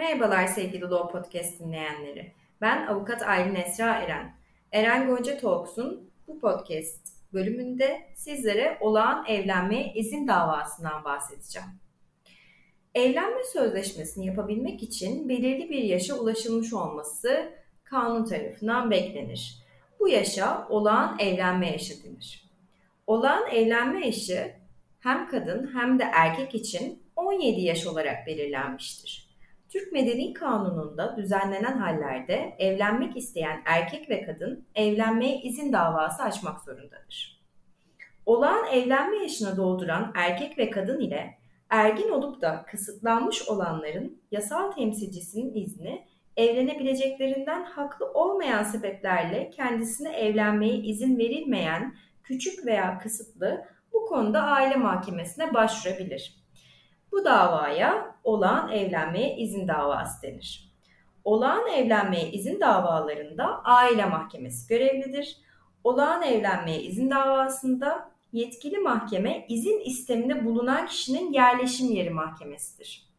Merhabalar sevgili Law Podcast dinleyenleri. Ben avukat Aylin Esra Eren. Eren Gonca Talks'un bu podcast bölümünde sizlere olağan evlenmeye izin davasından bahsedeceğim. Evlenme sözleşmesini yapabilmek için belirli bir yaşa ulaşılmış olması kanun tarafından beklenir. Bu yaşa olağan evlenme yaşı denir. Olağan evlenme yaşı hem kadın hem de erkek için 17 yaş olarak belirlenmiştir. Türk Medeni Kanunu'nda düzenlenen hallerde evlenmek isteyen erkek ve kadın evlenmeye izin davası açmak zorundadır. Olağan evlenme yaşına dolduran erkek ve kadın ile ergin olup da kısıtlanmış olanların yasal temsilcisinin izni evlenebileceklerinden haklı olmayan sebeplerle kendisine evlenmeye izin verilmeyen küçük veya kısıtlı bu konuda aile mahkemesine başvurabilir. Bu davaya olağan evlenmeye izin davası denir. Olağan evlenmeye izin davalarında aile mahkemesi görevlidir. Olağan evlenmeye izin davasında yetkili mahkeme izin isteminde bulunan kişinin yerleşim yeri mahkemesidir.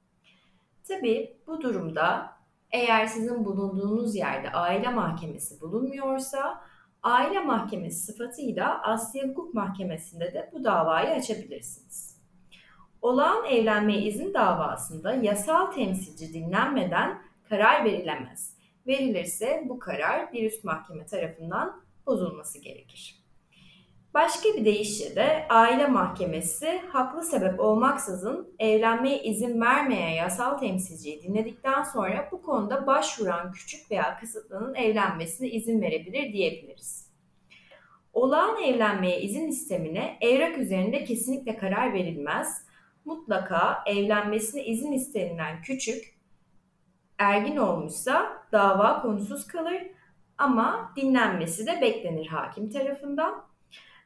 Tabi bu durumda eğer sizin bulunduğunuz yerde aile mahkemesi bulunmuyorsa aile mahkemesi sıfatıyla Asya Hukuk Mahkemesi'nde de bu davayı açabilirsiniz. Olağan evlenmeye izin davasında yasal temsilci dinlenmeden karar verilemez. Verilirse bu karar bir üst mahkeme tarafından bozulması gerekir. Başka bir deyişle de aile mahkemesi haklı sebep olmaksızın evlenmeye izin vermeyen yasal temsilciyi dinledikten sonra bu konuda başvuran küçük veya kısıtlının evlenmesine izin verebilir diyebiliriz. Olağan evlenmeye izin istemine evrak üzerinde kesinlikle karar verilmez. Mutlaka evlenmesine izin istenilen küçük ergin olmuşsa dava konusuz kalır ama dinlenmesi de beklenir hakim tarafından.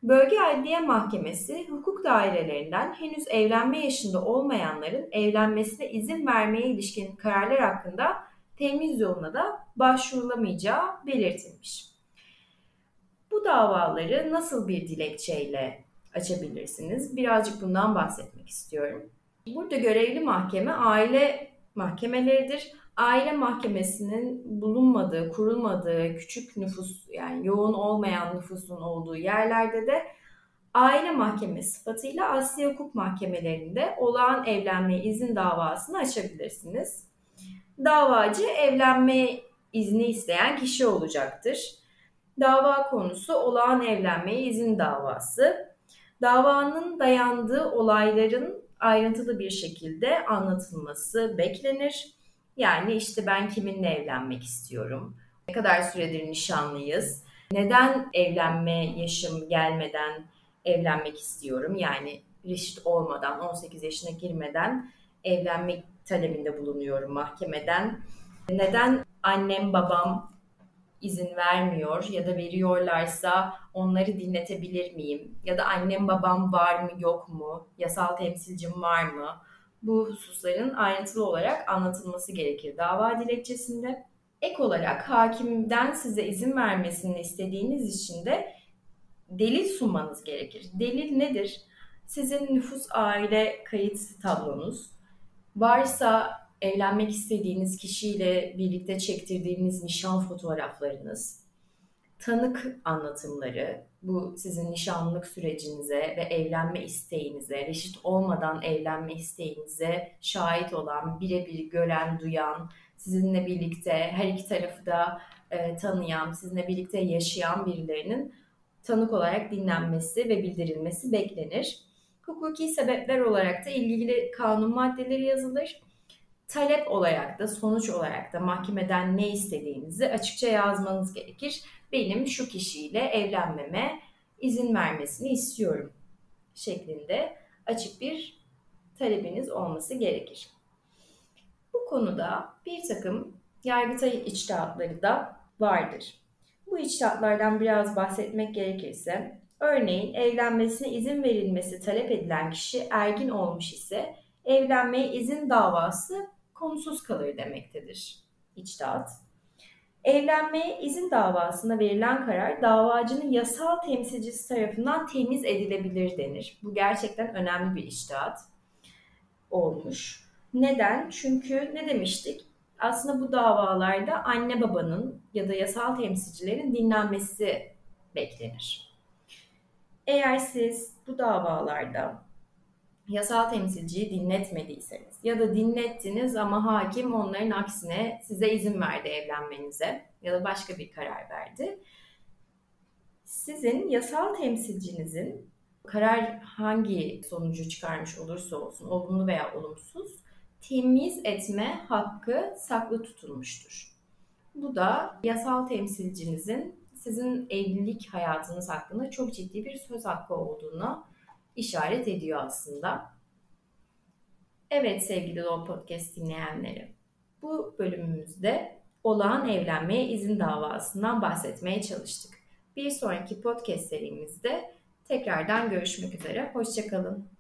Bölge Adliye Mahkemesi hukuk dairelerinden henüz evlenme yaşında olmayanların evlenmesine izin vermeye ilişkin kararlar hakkında temiz yoluna da başvurulamayacağı belirtilmiş. Bu davaları nasıl bir dilekçeyle açabilirsiniz? Birazcık bundan bahsetmek istiyorum. Burada görevli mahkeme aile mahkemeleridir aile mahkemesinin bulunmadığı, kurulmadığı küçük nüfus yani yoğun olmayan nüfusun olduğu yerlerde de aile mahkemesi sıfatıyla Asya hukuk mahkemelerinde olağan evlenme izin davasını açabilirsiniz. Davacı evlenme izni isteyen kişi olacaktır. Dava konusu olağan evlenmeye izin davası. Davanın dayandığı olayların ayrıntılı bir şekilde anlatılması beklenir. Yani işte ben kiminle evlenmek istiyorum? Ne kadar süredir nişanlıyız? Neden evlenme yaşım gelmeden evlenmek istiyorum? Yani reşit olmadan, 18 yaşına girmeden evlenmek talebinde bulunuyorum mahkemeden. Neden annem babam izin vermiyor ya da veriyorlarsa onları dinletebilir miyim? Ya da annem babam var mı yok mu? Yasal temsilcim var mı? bu hususların ayrıntılı olarak anlatılması gerekir dava dilekçesinde. Ek olarak hakimden size izin vermesini istediğiniz için de delil sunmanız gerekir. Delil nedir? Sizin nüfus aile kayıt tablonuz. Varsa evlenmek istediğiniz kişiyle birlikte çektirdiğiniz nişan fotoğraflarınız, tanık anlatımları, bu sizin nişanlık sürecinize ve evlenme isteğinize, reşit olmadan evlenme isteğinize şahit olan, birebir gören, duyan, sizinle birlikte her iki tarafı da e, tanıyan, sizinle birlikte yaşayan birilerinin tanık olarak dinlenmesi ve bildirilmesi beklenir. Hukuki sebepler olarak da ilgili kanun maddeleri yazılır. Talep olarak da sonuç olarak da mahkemeden ne istediğinizi açıkça yazmanız gerekir benim şu kişiyle evlenmeme izin vermesini istiyorum şeklinde açık bir talebiniz olması gerekir. Bu konuda bir takım yargıtay içtihatları da vardır. Bu içtihatlardan biraz bahsetmek gerekirse, örneğin evlenmesine izin verilmesi talep edilen kişi ergin olmuş ise evlenmeye izin davası konusuz kalır demektedir içtihat. Evlenmeye izin davasına verilen karar davacının yasal temsilcisi tarafından temiz edilebilir denir. Bu gerçekten önemli bir iştahat olmuş. Neden? Çünkü ne demiştik? Aslında bu davalarda anne babanın ya da yasal temsilcilerin dinlenmesi beklenir. Eğer siz bu davalarda yasal temsilciyi dinletmediyseniz ya da dinlettiniz ama hakim onların aksine size izin verdi evlenmenize ya da başka bir karar verdi. Sizin yasal temsilcinizin karar hangi sonucu çıkarmış olursa olsun, olumlu veya olumsuz, temiz etme hakkı saklı tutulmuştur. Bu da yasal temsilcinizin sizin evlilik hayatınız hakkında çok ciddi bir söz hakkı olduğunu işaret ediyor aslında. Evet sevgili Law Podcast dinleyenleri, bu bölümümüzde olağan evlenmeye izin davasından bahsetmeye çalıştık. Bir sonraki podcast serimizde tekrardan görüşmek üzere. Hoşçakalın.